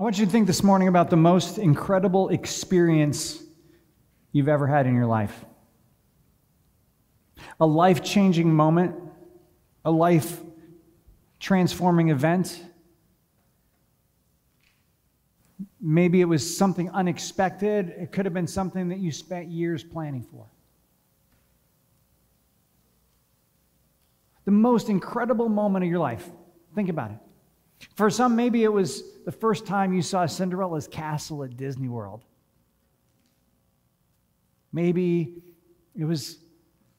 I want you to think this morning about the most incredible experience you've ever had in your life. A life changing moment, a life transforming event. Maybe it was something unexpected. It could have been something that you spent years planning for. The most incredible moment of your life. Think about it. For some, maybe it was the first time you saw Cinderella's castle at Disney World. Maybe it was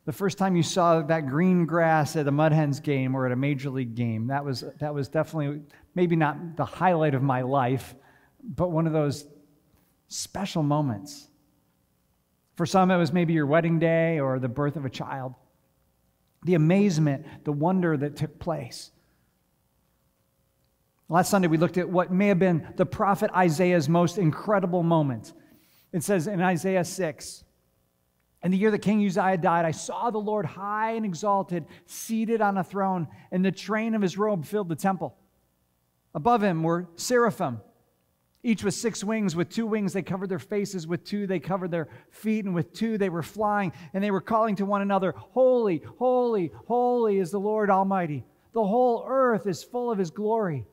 the first time you saw that green grass at a Mud Hens game or at a Major League game. That was, that was definitely maybe not the highlight of my life, but one of those special moments. For some, it was maybe your wedding day or the birth of a child. The amazement, the wonder that took place. Last Sunday, we looked at what may have been the prophet Isaiah's most incredible moment. It says in Isaiah 6 In the year that King Uzziah died, I saw the Lord high and exalted, seated on a throne, and the train of his robe filled the temple. Above him were seraphim, each with six wings. With two wings, they covered their faces. With two, they covered their feet. And with two, they were flying. And they were calling to one another, Holy, holy, holy is the Lord Almighty. The whole earth is full of his glory.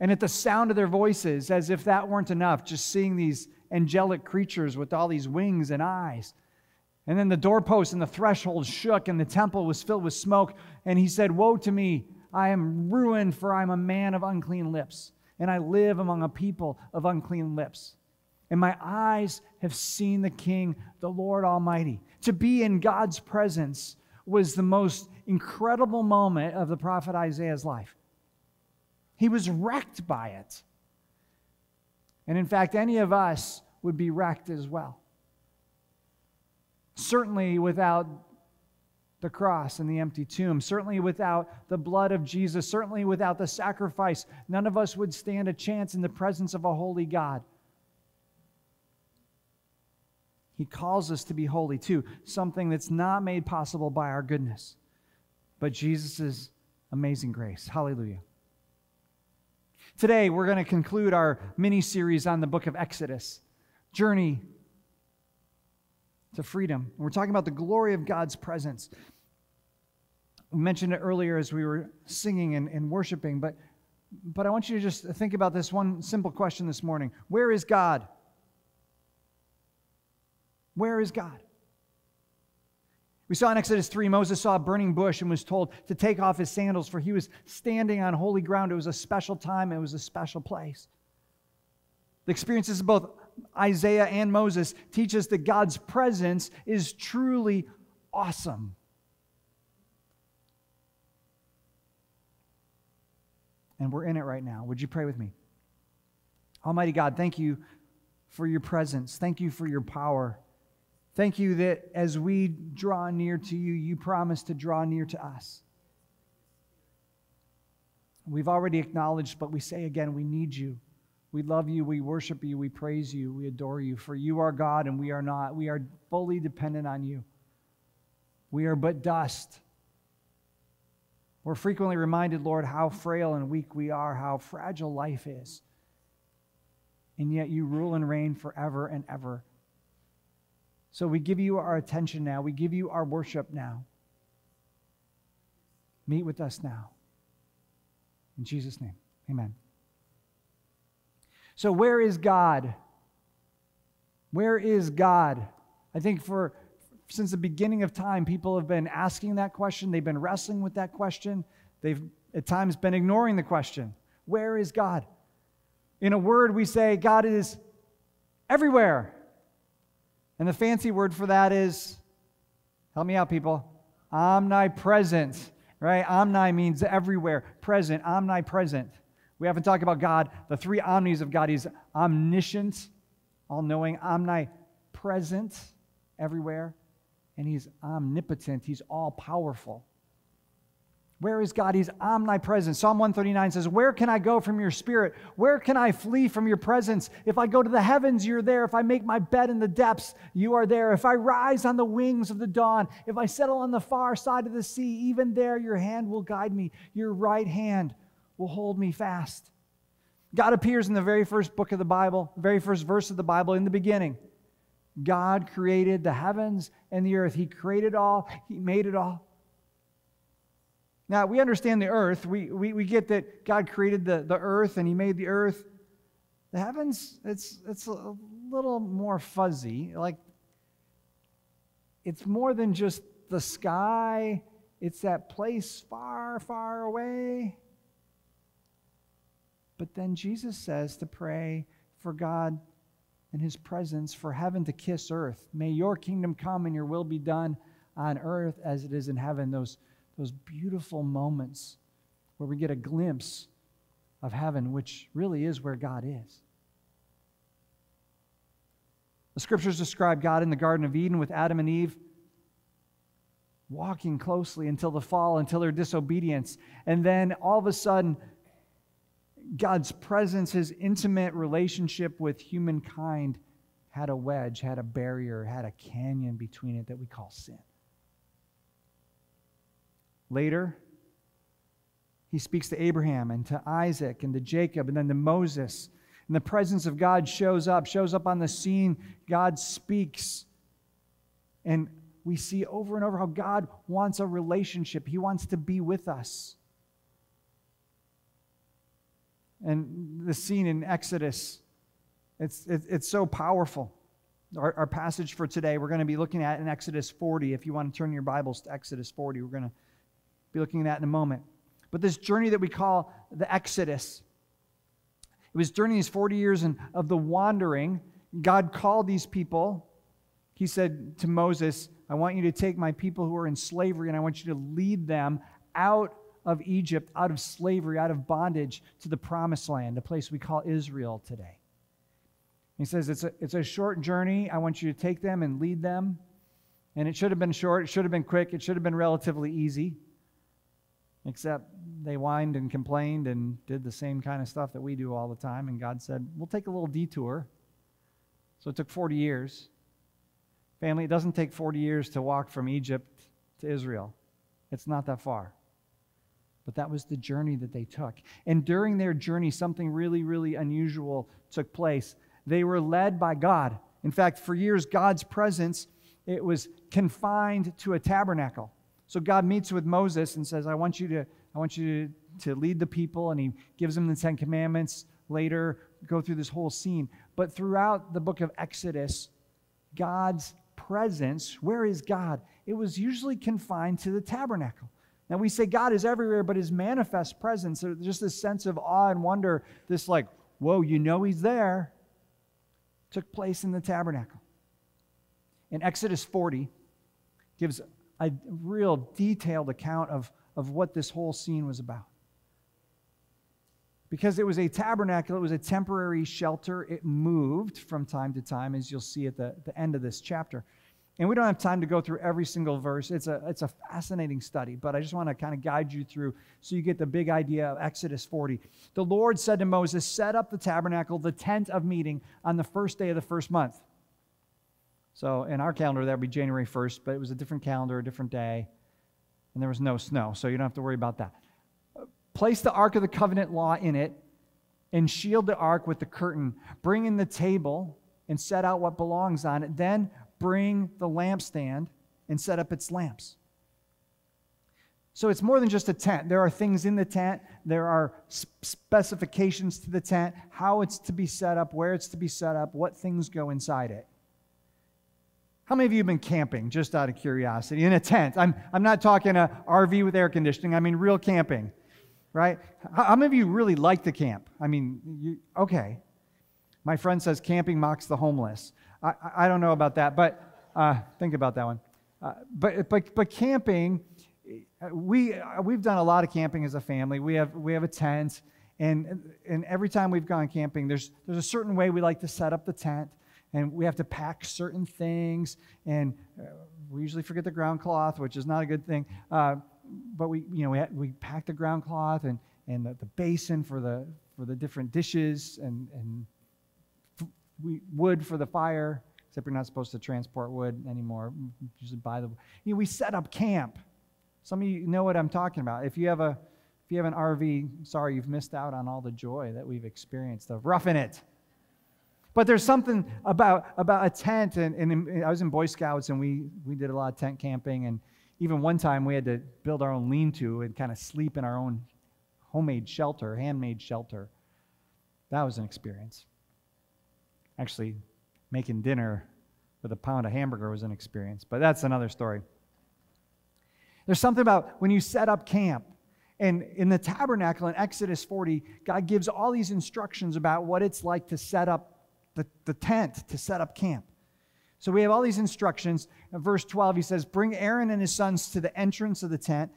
And at the sound of their voices, as if that weren't enough, just seeing these angelic creatures with all these wings and eyes. And then the doorpost and the threshold shook, and the temple was filled with smoke. And he said, Woe to me! I am ruined, for I am a man of unclean lips, and I live among a people of unclean lips. And my eyes have seen the King, the Lord Almighty. To be in God's presence was the most incredible moment of the prophet Isaiah's life. He was wrecked by it. And in fact, any of us would be wrecked as well. Certainly without the cross and the empty tomb, certainly without the blood of Jesus, certainly without the sacrifice, none of us would stand a chance in the presence of a holy God. He calls us to be holy too, something that's not made possible by our goodness, but Jesus' amazing grace. Hallelujah. Today, we're going to conclude our mini series on the book of Exodus Journey to Freedom. We're talking about the glory of God's presence. We mentioned it earlier as we were singing and, and worshiping, but, but I want you to just think about this one simple question this morning Where is God? Where is God? We saw in Exodus 3, Moses saw a burning bush and was told to take off his sandals, for he was standing on holy ground. It was a special time, it was a special place. The experiences of both Isaiah and Moses teach us that God's presence is truly awesome. And we're in it right now. Would you pray with me? Almighty God, thank you for your presence. Thank you for your power. Thank you that as we draw near to you, you promise to draw near to us. We've already acknowledged, but we say again, we need you. We love you, we worship you, we praise you, we adore you, for you are God and we are not. We are fully dependent on you. We are but dust. We're frequently reminded, Lord, how frail and weak we are, how fragile life is. And yet you rule and reign forever and ever. So we give you our attention now. We give you our worship now. Meet with us now. In Jesus' name, amen. So, where is God? Where is God? I think for since the beginning of time, people have been asking that question. They've been wrestling with that question. They've at times been ignoring the question Where is God? In a word, we say God is everywhere. And the fancy word for that is, help me out, people, omnipresent, right? Omni means everywhere, present, omnipresent. We haven't talked about God, the three omnis of God. He's omniscient, all knowing, omnipresent, everywhere, and He's omnipotent, He's all powerful. Where is God? He's omnipresent. Psalm 139 says, Where can I go from your spirit? Where can I flee from your presence? If I go to the heavens, you're there. If I make my bed in the depths, you are there. If I rise on the wings of the dawn, if I settle on the far side of the sea, even there your hand will guide me. Your right hand will hold me fast. God appears in the very first book of the Bible, very first verse of the Bible in the beginning. God created the heavens and the earth. He created all, He made it all. Now, we understand the earth. We, we, we get that God created the, the earth and He made the earth. The heavens, it's, it's a little more fuzzy. Like, it's more than just the sky, it's that place far, far away. But then Jesus says to pray for God and His presence, for heaven to kiss earth. May your kingdom come and your will be done on earth as it is in heaven. Those, those beautiful moments where we get a glimpse of heaven, which really is where God is. The scriptures describe God in the Garden of Eden with Adam and Eve walking closely until the fall, until their disobedience. And then all of a sudden, God's presence, his intimate relationship with humankind, had a wedge, had a barrier, had a canyon between it that we call sin. Later, he speaks to Abraham and to Isaac and to Jacob and then to Moses. And the presence of God shows up, shows up on the scene. God speaks. And we see over and over how God wants a relationship, He wants to be with us. And the scene in Exodus, it's, it's, it's so powerful. Our, our passage for today, we're going to be looking at in Exodus 40. If you want to turn your Bibles to Exodus 40, we're going to be looking at that in a moment. But this journey that we call the Exodus, it was during these 40 years of the wandering, God called these people. He said to Moses, I want you to take my people who are in slavery and I want you to lead them out of Egypt, out of slavery, out of bondage to the promised land, the place we call Israel today. He says it's a, it's a short journey. I want you to take them and lead them. And it should have been short, it should have been quick, it should have been relatively easy. Except they whined and complained and did the same kind of stuff that we do all the time. And God said, We'll take a little detour. So it took 40 years. Family, it doesn't take 40 years to walk from Egypt to Israel. It's not that far. But that was the journey that they took. And during their journey, something really, really unusual took place. They were led by God. In fact, for years, God's presence, it was confined to a tabernacle. So God meets with Moses and says, I want you to, I want you to, to lead the people, and he gives them the Ten Commandments. Later, go through this whole scene. But throughout the book of Exodus, God's presence, where is God? It was usually confined to the tabernacle. Now we say God is everywhere, but his manifest presence, just this sense of awe and wonder, this like, whoa, you know he's there, took place in the tabernacle. In Exodus 40, gives a real detailed account of, of what this whole scene was about. Because it was a tabernacle, it was a temporary shelter. It moved from time to time, as you'll see at the, the end of this chapter. And we don't have time to go through every single verse. It's a, it's a fascinating study, but I just want to kind of guide you through so you get the big idea of Exodus 40. The Lord said to Moses, Set up the tabernacle, the tent of meeting, on the first day of the first month. So in our calendar, that would be January 1st, but it was a different calendar, a different day, and there was no snow, so you don't have to worry about that. Place the Ark of the Covenant law in it, and shield the ark with the curtain. Bring in the table and set out what belongs on it. Then bring the lampstand and set up its lamps. So it's more than just a tent. There are things in the tent, there are specifications to the tent, how it's to be set up, where it's to be set up, what things go inside it. How many of you have been camping, just out of curiosity, in a tent? I'm, I'm not talking a RV with air conditioning, I mean real camping, right? How, how many of you really like the camp? I mean, you, okay. My friend says camping mocks the homeless. I, I don't know about that, but uh, think about that one. Uh, but, but, but camping, we, we've done a lot of camping as a family. We have, we have a tent, and, and every time we've gone camping, there's, there's a certain way we like to set up the tent, and we have to pack certain things, and uh, we usually forget the ground cloth, which is not a good thing. Uh, but we, you know, we, we pack the ground cloth and, and the, the basin for the, for the different dishes and, and we, wood for the fire, except you're not supposed to transport wood anymore. Usually buy the. You know, we set up camp. Some of you know what I'm talking about. If you have a If you have an RV, sorry, you've missed out on all the joy that we've experienced of roughing it. But there's something about, about a tent, and, and I was in Boy Scouts, and we, we did a lot of tent camping, and even one time we had to build our own lean-to and kind of sleep in our own homemade shelter, handmade shelter. That was an experience. Actually, making dinner with a pound of hamburger was an experience, but that's another story. There's something about when you set up camp, and in the tabernacle in Exodus 40, God gives all these instructions about what it's like to set up the, the tent, to set up camp. So we have all these instructions. In verse 12, he says, Bring Aaron and his sons to the entrance of the tent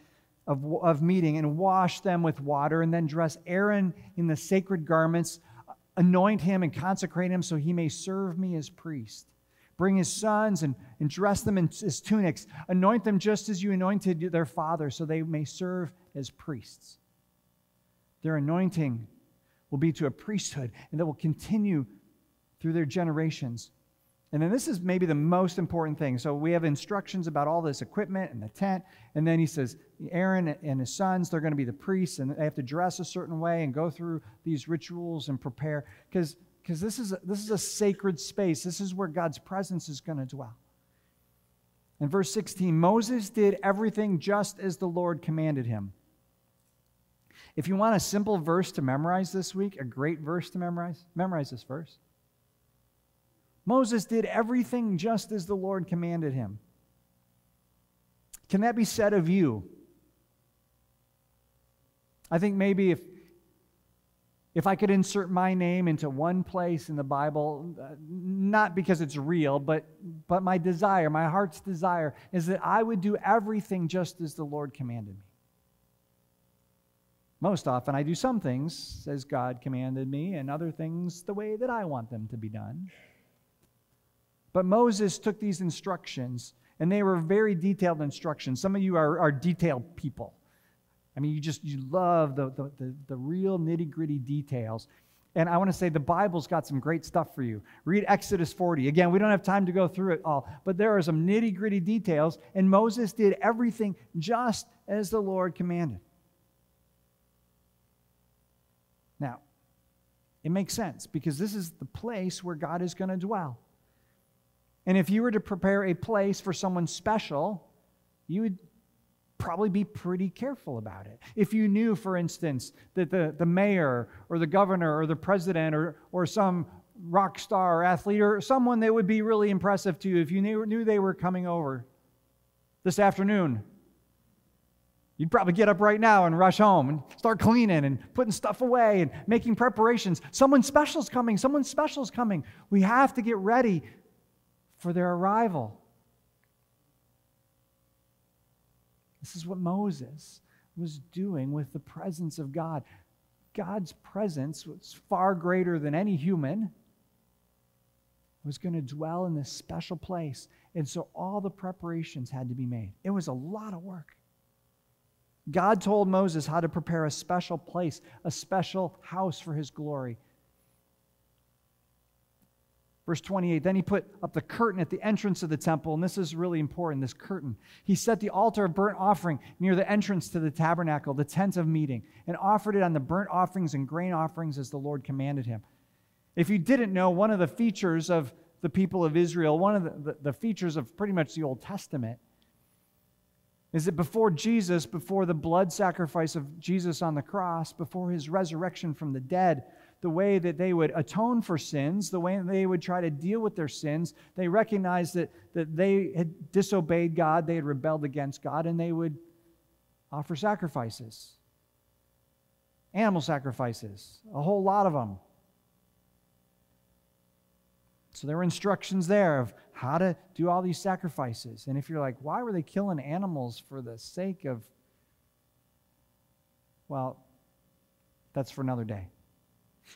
of, of meeting and wash them with water, and then dress Aaron in the sacred garments, anoint him and consecrate him so he may serve me as priest. Bring his sons and, and dress them in his tunics. Anoint them just as you anointed their father, so they may serve as priests. Their anointing will be to a priesthood, and that will continue through their generations. And then this is maybe the most important thing. So we have instructions about all this equipment and the tent. And then he says, Aaron and his sons, they're going to be the priests, and they have to dress a certain way and go through these rituals and prepare. Because because this is, a, this is a sacred space. This is where God's presence is going to dwell. In verse 16, Moses did everything just as the Lord commanded him. If you want a simple verse to memorize this week, a great verse to memorize, memorize this verse. Moses did everything just as the Lord commanded him. Can that be said of you? I think maybe if if I could insert my name into one place in the Bible, uh, not because it's real, but, but my desire, my heart's desire, is that I would do everything just as the Lord commanded me. Most often, I do some things as God commanded me, and other things the way that I want them to be done. But Moses took these instructions, and they were very detailed instructions. Some of you are, are detailed people. I mean, you just you love the, the, the, the real nitty gritty details. And I want to say the Bible's got some great stuff for you. Read Exodus 40. Again, we don't have time to go through it all, but there are some nitty gritty details, and Moses did everything just as the Lord commanded. Now, it makes sense because this is the place where God is going to dwell. And if you were to prepare a place for someone special, you would probably be pretty careful about it. If you knew, for instance, that the, the mayor or the governor or the president or, or some rock star or athlete or someone that would be really impressive to you, if you knew, knew they were coming over this afternoon, you'd probably get up right now and rush home and start cleaning and putting stuff away and making preparations. Someone special's coming, someone special's coming. We have to get ready for their arrival. This is what Moses was doing with the presence of God. God's presence was far greater than any human, was going to dwell in this special place. And so all the preparations had to be made. It was a lot of work. God told Moses how to prepare a special place, a special house for his glory. Verse 28 Then he put up the curtain at the entrance of the temple, and this is really important this curtain. He set the altar of burnt offering near the entrance to the tabernacle, the tent of meeting, and offered it on the burnt offerings and grain offerings as the Lord commanded him. If you didn't know, one of the features of the people of Israel, one of the, the, the features of pretty much the Old Testament, is that before Jesus, before the blood sacrifice of Jesus on the cross, before his resurrection from the dead, the way that they would atone for sins, the way that they would try to deal with their sins. They recognized that, that they had disobeyed God, they had rebelled against God, and they would offer sacrifices animal sacrifices, a whole lot of them. So there were instructions there of how to do all these sacrifices. And if you're like, why were they killing animals for the sake of. Well, that's for another day.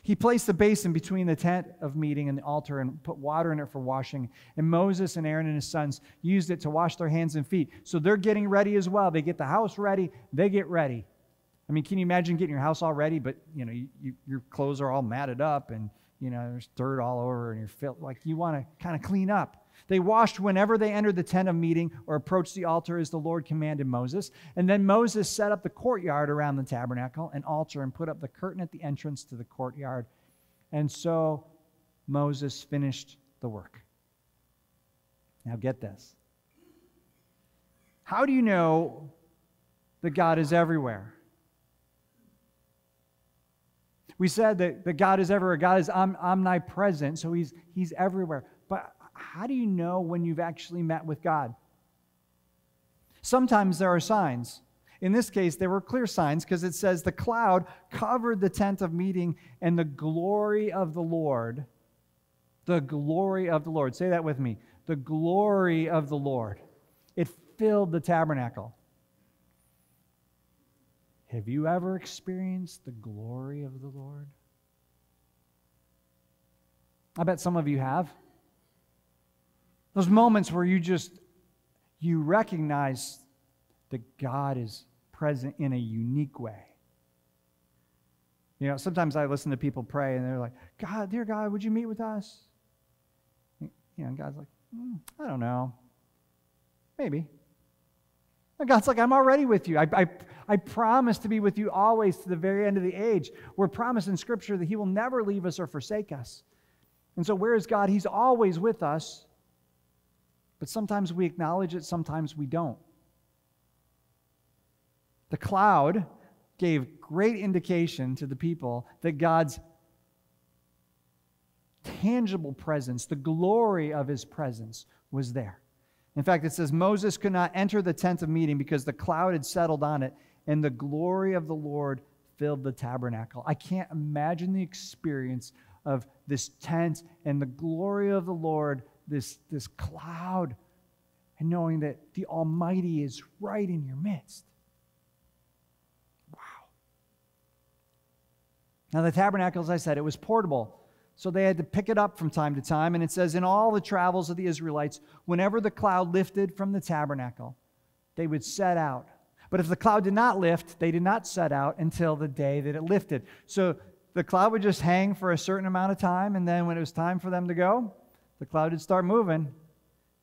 He placed the basin between the tent of meeting and the altar and put water in it for washing. And Moses and Aaron and his sons used it to wash their hands and feet. So they're getting ready as well. They get the house ready, they get ready. I mean, can you imagine getting your house all ready, but you know, you, you, your clothes are all matted up and you know, there's dirt all over and you're felt like you want to kind of clean up. They washed whenever they entered the tent of meeting or approached the altar as the Lord commanded Moses. And then Moses set up the courtyard around the tabernacle, an altar, and put up the curtain at the entrance to the courtyard. And so Moses finished the work. Now get this. How do you know that God is everywhere? We said that, that God is everywhere. God is om- omnipresent, so he's, he's everywhere. How do you know when you've actually met with God? Sometimes there are signs. In this case, there were clear signs because it says the cloud covered the tent of meeting and the glory of the Lord. The glory of the Lord. Say that with me. The glory of the Lord. It filled the tabernacle. Have you ever experienced the glory of the Lord? I bet some of you have. Those moments where you just you recognize that God is present in a unique way. You know, sometimes I listen to people pray and they're like, God, dear God, would you meet with us? You know, God's like, mm, I don't know. Maybe. And God's like, I'm already with you. I, I, I promise to be with you always to the very end of the age. We're promised in Scripture that He will never leave us or forsake us. And so, where is God? He's always with us. But sometimes we acknowledge it, sometimes we don't. The cloud gave great indication to the people that God's tangible presence, the glory of his presence, was there. In fact, it says Moses could not enter the tent of meeting because the cloud had settled on it, and the glory of the Lord filled the tabernacle. I can't imagine the experience of this tent and the glory of the Lord, this, this cloud, and knowing that the Almighty is right in your midst. Wow. Now, the tabernacle, as I said, it was portable. So they had to pick it up from time to time. And it says, In all the travels of the Israelites, whenever the cloud lifted from the tabernacle, they would set out. But if the cloud did not lift, they did not set out until the day that it lifted. So the cloud would just hang for a certain amount of time. And then when it was time for them to go, the cloud would start moving.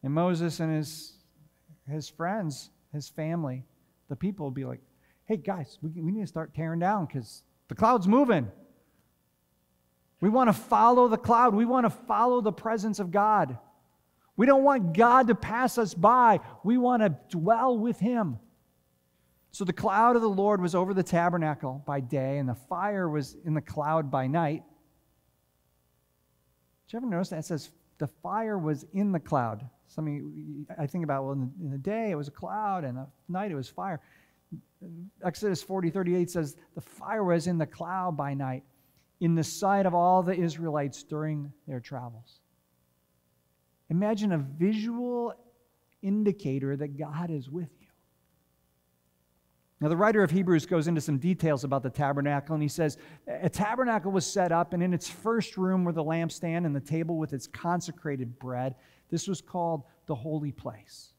And Moses and his, his friends, his family, the people would be like, Hey, guys, we, we need to start tearing down because the cloud's moving. We want to follow the cloud. We want to follow the presence of God. We don't want God to pass us by. We want to dwell with Him. So the cloud of the Lord was over the tabernacle by day, and the fire was in the cloud by night. Did you ever notice that? It says the fire was in the cloud. Some you, I think about, well, in the, in the day it was a cloud, and at night it was fire. Exodus 40, 38 says the fire was in the cloud by night in the sight of all the Israelites during their travels. Imagine a visual indicator that God is with you. Now, the writer of Hebrews goes into some details about the tabernacle, and he says a tabernacle was set up, and in its first room were the lampstand and the table with its consecrated bread. This was called the holy place.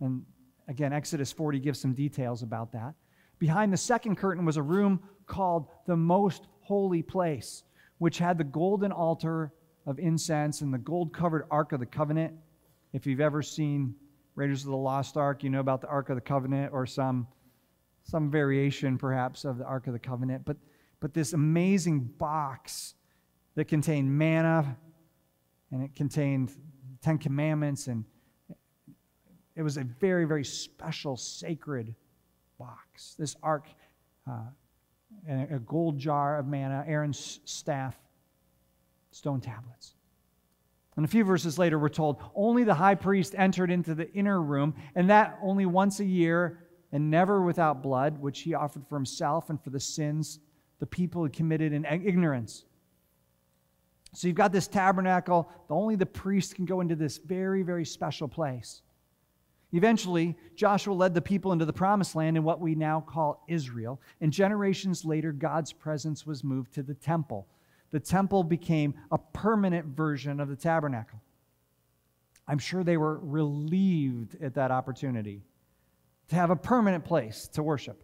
And again, Exodus 40 gives some details about that. Behind the second curtain was a room called the most holy place, which had the golden altar of incense and the gold covered Ark of the Covenant. If you've ever seen Raiders of the Lost Ark, you know about the Ark of the Covenant or some, some variation perhaps of the Ark of the Covenant. But, but this amazing box that contained manna and it contained Ten Commandments and it was a very, very special, sacred box. This ark uh, a gold jar of manna, Aaron's staff, stone tablets. And a few verses later, we're told only the high priest entered into the inner room, and that only once a year, and never without blood, which he offered for himself and for the sins the people had committed in ignorance. So you've got this tabernacle, only the priest can go into this very, very special place. Eventually, Joshua led the people into the promised land in what we now call Israel. And generations later, God's presence was moved to the temple. The temple became a permanent version of the tabernacle. I'm sure they were relieved at that opportunity to have a permanent place to worship.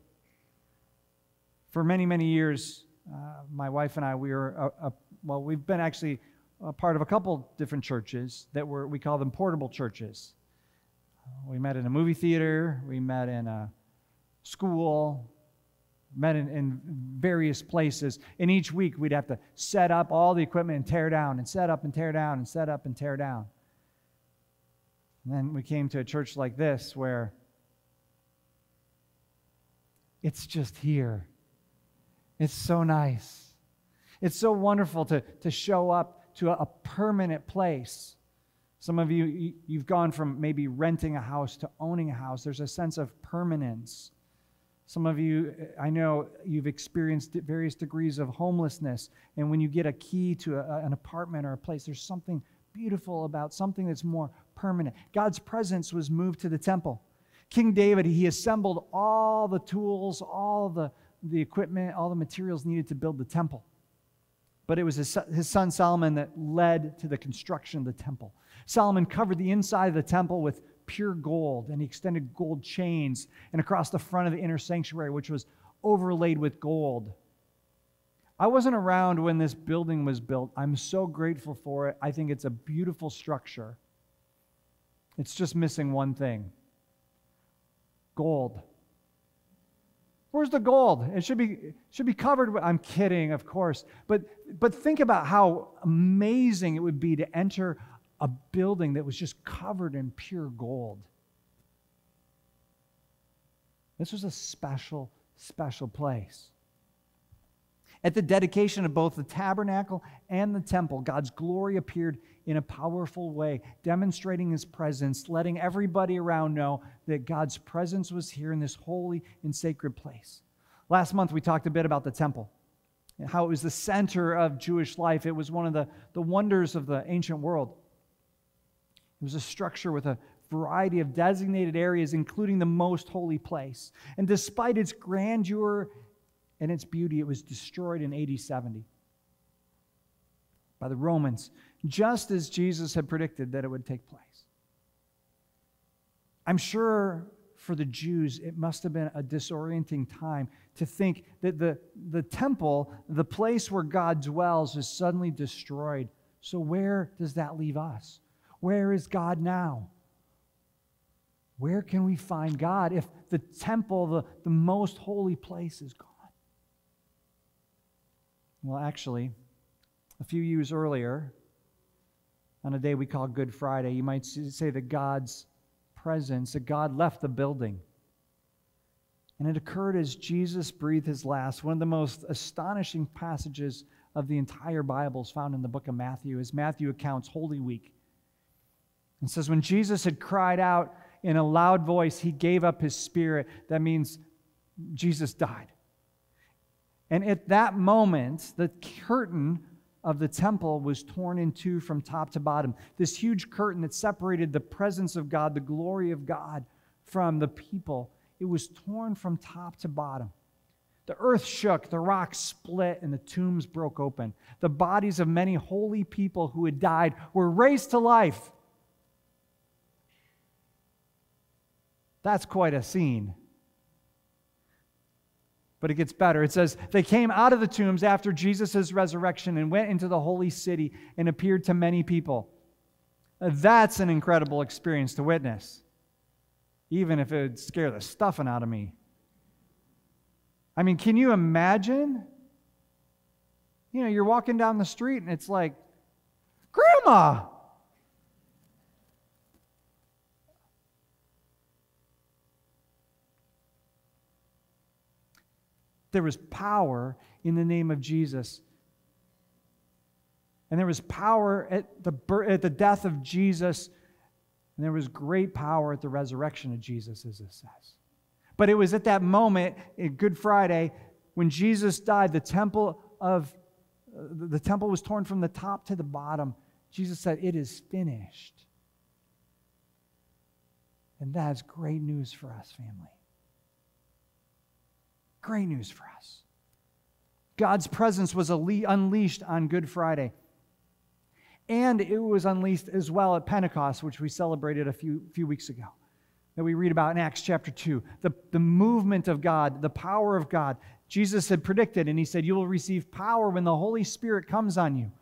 For many, many years, uh, my wife and I, we were, a, a, well, we've been actually a part of a couple different churches that were, we call them portable churches. We met in a movie theater, we met in a school, met in, in, various places. And each week we'd have to set up all the equipment and tear down, and set up and tear down, and set up and tear down. And then we came to a church like this where it's just here. It's so nice. It's so wonderful to, to show up to a, a permanent place. Some of you, you've gone from maybe renting a house to owning a house. There's a sense of permanence. Some of you, I know you've experienced various degrees of homelessness. And when you get a key to a, an apartment or a place, there's something beautiful about something that's more permanent. God's presence was moved to the temple. King David, he assembled all the tools, all the, the equipment, all the materials needed to build the temple. But it was his, his son Solomon that led to the construction of the temple. Solomon covered the inside of the temple with pure gold, and he extended gold chains and across the front of the inner sanctuary, which was overlaid with gold. I wasn't around when this building was built. I'm so grateful for it. I think it's a beautiful structure. It's just missing one thing gold. Where's the gold? It should be, should be covered with, I'm kidding, of course. But, but think about how amazing it would be to enter a building that was just covered in pure gold. This was a special, special place. At the dedication of both the tabernacle and the temple, God's glory appeared in a powerful way, demonstrating his presence, letting everybody around know that God's presence was here in this holy and sacred place. Last month, we talked a bit about the temple, and how it was the center of Jewish life. It was one of the, the wonders of the ancient world. It was a structure with a variety of designated areas, including the most holy place. And despite its grandeur and its beauty, it was destroyed in AD 70 by the Romans, just as Jesus had predicted that it would take place. I'm sure for the Jews, it must have been a disorienting time to think that the, the temple, the place where God dwells, is suddenly destroyed. So, where does that leave us? Where is God now? Where can we find God if the temple, the, the most holy place, is gone? Well, actually, a few years earlier, on a day we call Good Friday, you might say that God's presence, that God left the building. And it occurred as Jesus breathed his last. One of the most astonishing passages of the entire Bible is found in the book of Matthew, as Matthew accounts Holy Week. And says, When Jesus had cried out in a loud voice, he gave up his spirit. That means Jesus died. And at that moment, the curtain of the temple was torn in two from top to bottom. This huge curtain that separated the presence of God, the glory of God, from the people, it was torn from top to bottom. The earth shook, the rocks split, and the tombs broke open. The bodies of many holy people who had died were raised to life. That's quite a scene. But it gets better. It says, They came out of the tombs after Jesus' resurrection and went into the holy city and appeared to many people. Uh, that's an incredible experience to witness, even if it would scare the stuffing out of me. I mean, can you imagine? You know, you're walking down the street and it's like, Grandma! There was power in the name of Jesus. And there was power at the, at the death of Jesus, and there was great power at the resurrection of Jesus, as it says. But it was at that moment, Good Friday, when Jesus died, the temple of uh, the temple was torn from the top to the bottom. Jesus said, It is finished. And that's great news for us, family. Great news for us. God's presence was unleashed on Good Friday. And it was unleashed as well at Pentecost, which we celebrated a few, few weeks ago, that we read about in Acts chapter 2. The, the movement of God, the power of God. Jesus had predicted, and he said, You will receive power when the Holy Spirit comes on you.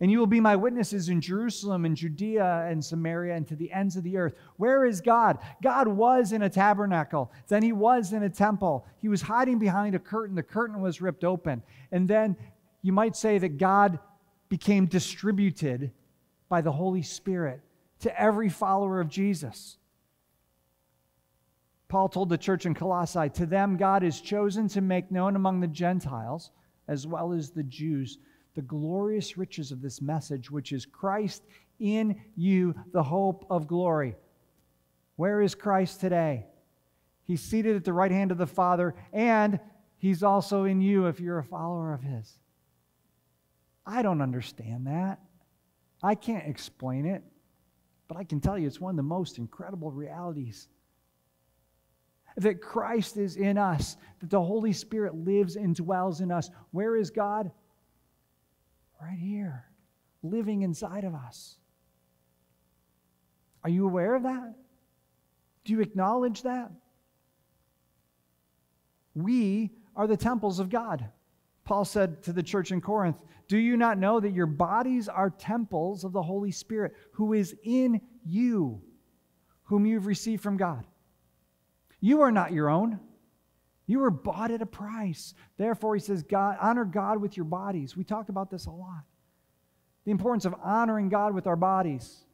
And you will be my witnesses in Jerusalem and Judea and Samaria and to the ends of the earth. Where is God? God was in a tabernacle. Then he was in a temple. He was hiding behind a curtain. The curtain was ripped open. And then you might say that God became distributed by the Holy Spirit to every follower of Jesus. Paul told the church in Colossae, To them God is chosen to make known among the Gentiles as well as the Jews the glorious riches of this message, which is Christ in you, the hope of glory. Where is Christ today? He's seated at the right hand of the Father, and he's also in you if you're a follower of his. I don't understand that. I can't explain it, but I can tell you it's one of the most incredible realities that Christ is in us, that the Holy Spirit lives and dwells in us. Where is God? Right here, living inside of us. Are you aware of that? Do you acknowledge that? We are the temples of God. Paul said to the church in Corinth, Do you not know that your bodies are temples of the Holy Spirit who is in you, whom you've received from God? You are not your own. You were bought at a price. Therefore, he says, God, honor God with your bodies. We talk about this a lot. The importance of honoring God with our bodies,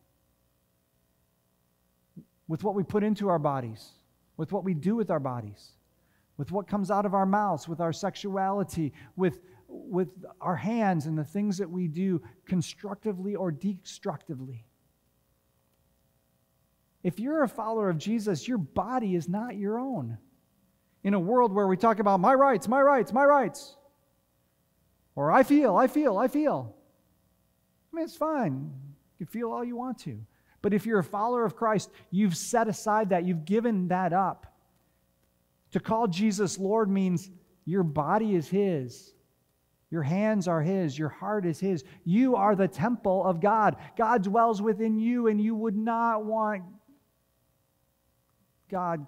with what we put into our bodies, with what we do with our bodies, with what comes out of our mouths, with our sexuality, with, with our hands and the things that we do constructively or destructively. If you're a follower of Jesus, your body is not your own in a world where we talk about my rights, my rights, my rights, or I feel, I feel, I feel. I mean, it's fine. You can feel all you want to. But if you're a follower of Christ, you've set aside that, you've given that up. To call Jesus Lord means your body is His. Your hands are His. Your heart is His. You are the temple of God. God dwells within you, and you would not want God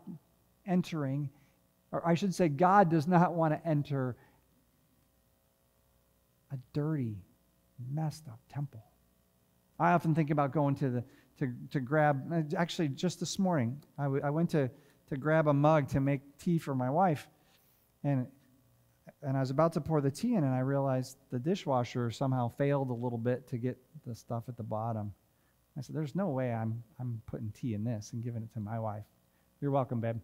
entering or I should say, God does not want to enter a dirty, messed up temple. I often think about going to the to, to grab. Actually, just this morning, I, w- I went to to grab a mug to make tea for my wife, and and I was about to pour the tea in, and I realized the dishwasher somehow failed a little bit to get the stuff at the bottom. I said, "There's no way I'm I'm putting tea in this and giving it to my wife." You're welcome, babe.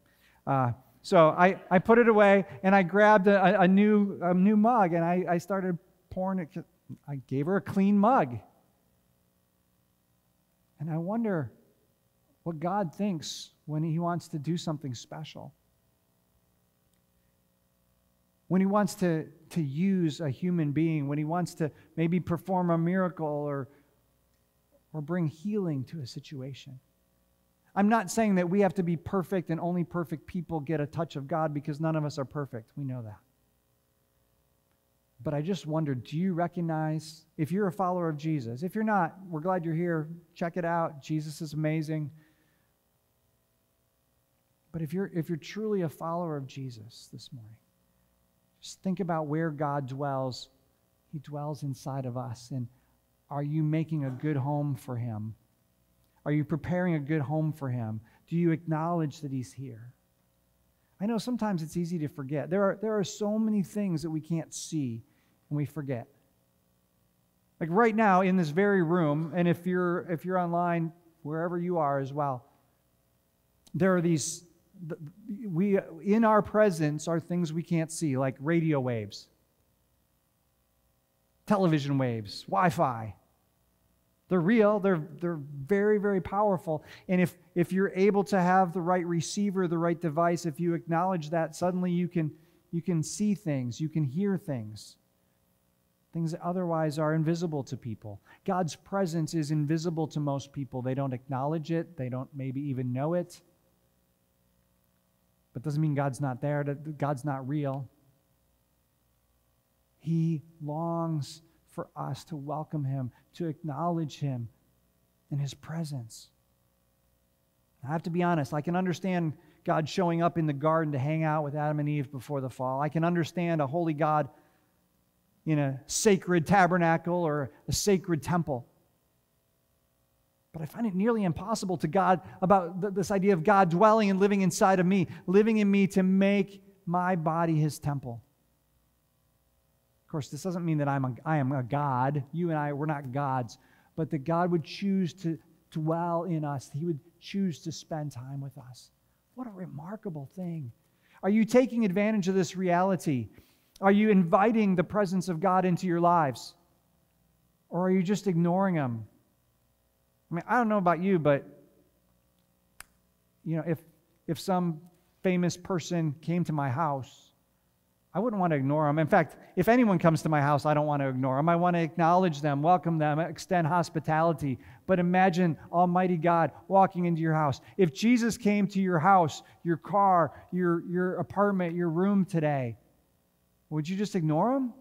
Uh, so I, I put it away and I grabbed a, a new, a new mug and I, I started pouring it. I gave her a clean mug. And I wonder what God thinks when He wants to do something special. When He wants to, to use a human being, when He wants to maybe perform a miracle or, or bring healing to a situation. I'm not saying that we have to be perfect and only perfect people get a touch of God because none of us are perfect. We know that. But I just wonder do you recognize, if you're a follower of Jesus, if you're not, we're glad you're here. Check it out. Jesus is amazing. But if you're, if you're truly a follower of Jesus this morning, just think about where God dwells. He dwells inside of us. And are you making a good home for Him? Are you preparing a good home for him? Do you acknowledge that he's here? I know sometimes it's easy to forget. There are, there are so many things that we can't see and we forget. Like right now in this very room, and if you're if you're online, wherever you are as well, there are these we in our presence are things we can't see, like radio waves, television waves, Wi-Fi. They're real, they're, they're very, very powerful. And if, if you're able to have the right receiver, the right device, if you acknowledge that, suddenly you can, you can see things, you can hear things, things that otherwise are invisible to people. God's presence is invisible to most people. They don't acknowledge it, they don't maybe even know it. But doesn't mean God's not there, God's not real. He longs for us to welcome him, to acknowledge him in his presence. I have to be honest, I can understand God showing up in the garden to hang out with Adam and Eve before the fall. I can understand a holy God in a sacred tabernacle or a sacred temple. But I find it nearly impossible to God about this idea of God dwelling and living inside of me, living in me to make my body his temple. Of course, this doesn't mean that I'm a, I am a God. You and I, we're not gods. But that God would choose to dwell in us, He would choose to spend time with us. What a remarkable thing. Are you taking advantage of this reality? Are you inviting the presence of God into your lives? Or are you just ignoring Him? I mean, I don't know about you, but you know, if if some famous person came to my house, I wouldn't want to ignore them. In fact, if anyone comes to my house, I don't want to ignore them. I want to acknowledge them, welcome them, extend hospitality. But imagine Almighty God walking into your house. If Jesus came to your house, your car, your, your apartment, your room today, would you just ignore him?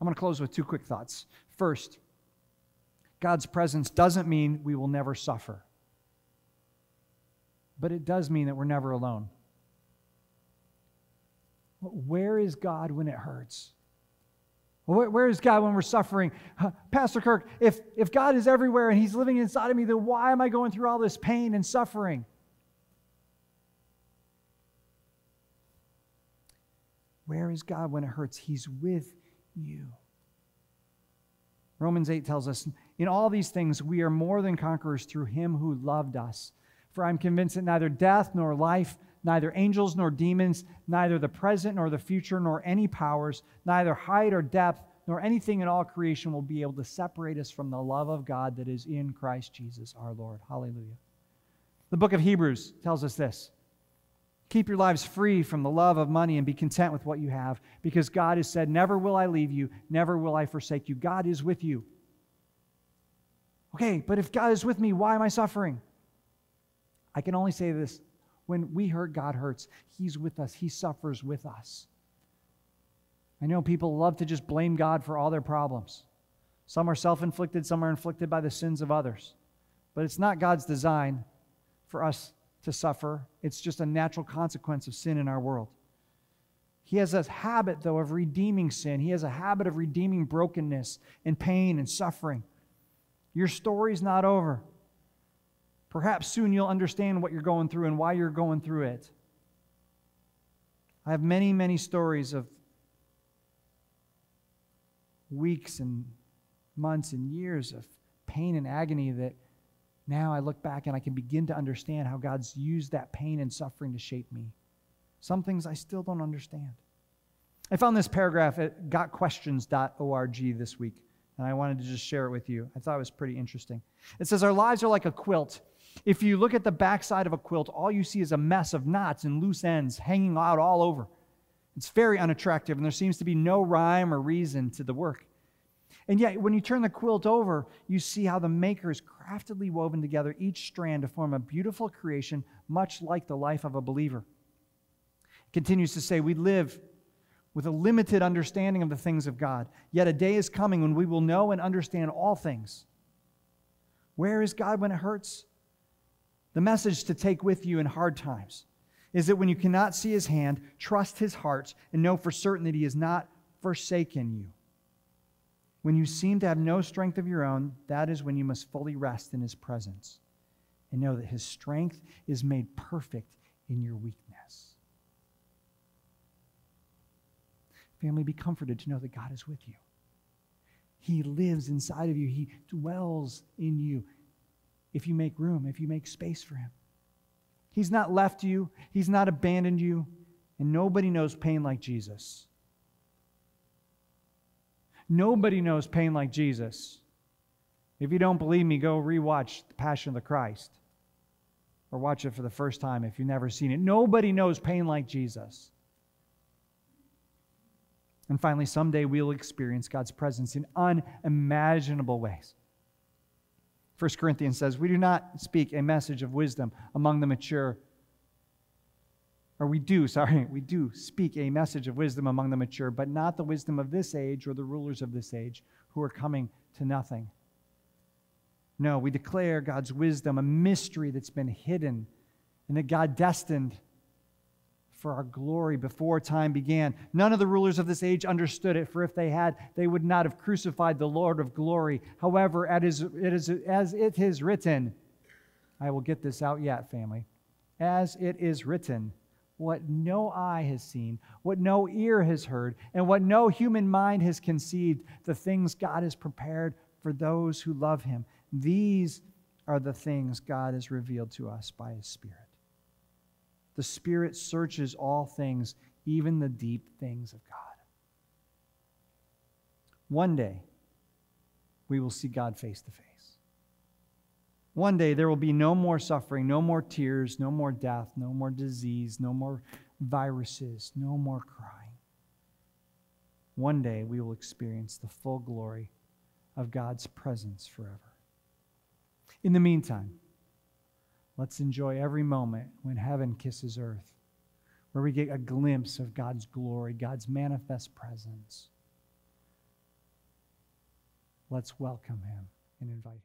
I'm going to close with two quick thoughts. First, God's presence doesn't mean we will never suffer, but it does mean that we're never alone. Where is God when it hurts? Where is God when we're suffering? Pastor Kirk, if, if God is everywhere and He's living inside of me, then why am I going through all this pain and suffering? Where is God when it hurts? He's with you. Romans 8 tells us, In all these things we are more than conquerors through him who loved us. For I'm convinced that neither death nor life, neither angels nor demons, neither the present nor the future, nor any powers, neither height or depth, nor anything in all creation will be able to separate us from the love of God that is in Christ Jesus our Lord. Hallelujah. The book of Hebrews tells us this Keep your lives free from the love of money and be content with what you have, because God has said, Never will I leave you, never will I forsake you. God is with you. Okay, but if God is with me, why am I suffering? I can only say this when we hurt, God hurts. He's with us, He suffers with us. I know people love to just blame God for all their problems. Some are self inflicted, some are inflicted by the sins of others. But it's not God's design for us to suffer. It's just a natural consequence of sin in our world. He has a habit, though, of redeeming sin. He has a habit of redeeming brokenness and pain and suffering. Your story's not over. Perhaps soon you'll understand what you're going through and why you're going through it. I have many, many stories of weeks and months and years of pain and agony that now I look back and I can begin to understand how God's used that pain and suffering to shape me. Some things I still don't understand. I found this paragraph at gotquestions.org this week, and I wanted to just share it with you. I thought it was pretty interesting. It says, Our lives are like a quilt. If you look at the backside of a quilt, all you see is a mess of knots and loose ends hanging out all over. It's very unattractive, and there seems to be no rhyme or reason to the work. And yet, when you turn the quilt over, you see how the maker has craftily woven together each strand to form a beautiful creation, much like the life of a believer. It continues to say, We live with a limited understanding of the things of God. Yet a day is coming when we will know and understand all things. Where is God when it hurts? The message to take with you in hard times is that when you cannot see his hand, trust his heart and know for certain that he has not forsaken you. When you seem to have no strength of your own, that is when you must fully rest in his presence and know that his strength is made perfect in your weakness. Family, be comforted to know that God is with you. He lives inside of you, He dwells in you if you make room, if you make space for Him. He's not left you, He's not abandoned you, and nobody knows pain like Jesus. Nobody knows pain like Jesus. If you don't believe me, go rewatch The Passion of the Christ or watch it for the first time if you've never seen it. Nobody knows pain like Jesus. And finally, someday we'll experience God's presence in unimaginable ways. 1 Corinthians says, We do not speak a message of wisdom among the mature or we do, sorry, we do speak a message of wisdom among the mature, but not the wisdom of this age or the rulers of this age who are coming to nothing. No, we declare God's wisdom, a mystery that's been hidden and that God destined for our glory before time began. None of the rulers of this age understood it, for if they had, they would not have crucified the Lord of glory. However, as it is, written, I will get this out yet, family. As it is written, what no eye has seen, what no ear has heard, and what no human mind has conceived, the things God has prepared for those who love him. These are the things God has revealed to us by his Spirit. The Spirit searches all things, even the deep things of God. One day, we will see God face to face. One day, there will be no more suffering, no more tears, no more death, no more disease, no more viruses, no more crying. One day, we will experience the full glory of God's presence forever. In the meantime, let's enjoy every moment when heaven kisses earth, where we get a glimpse of God's glory, God's manifest presence. Let's welcome him and invite him.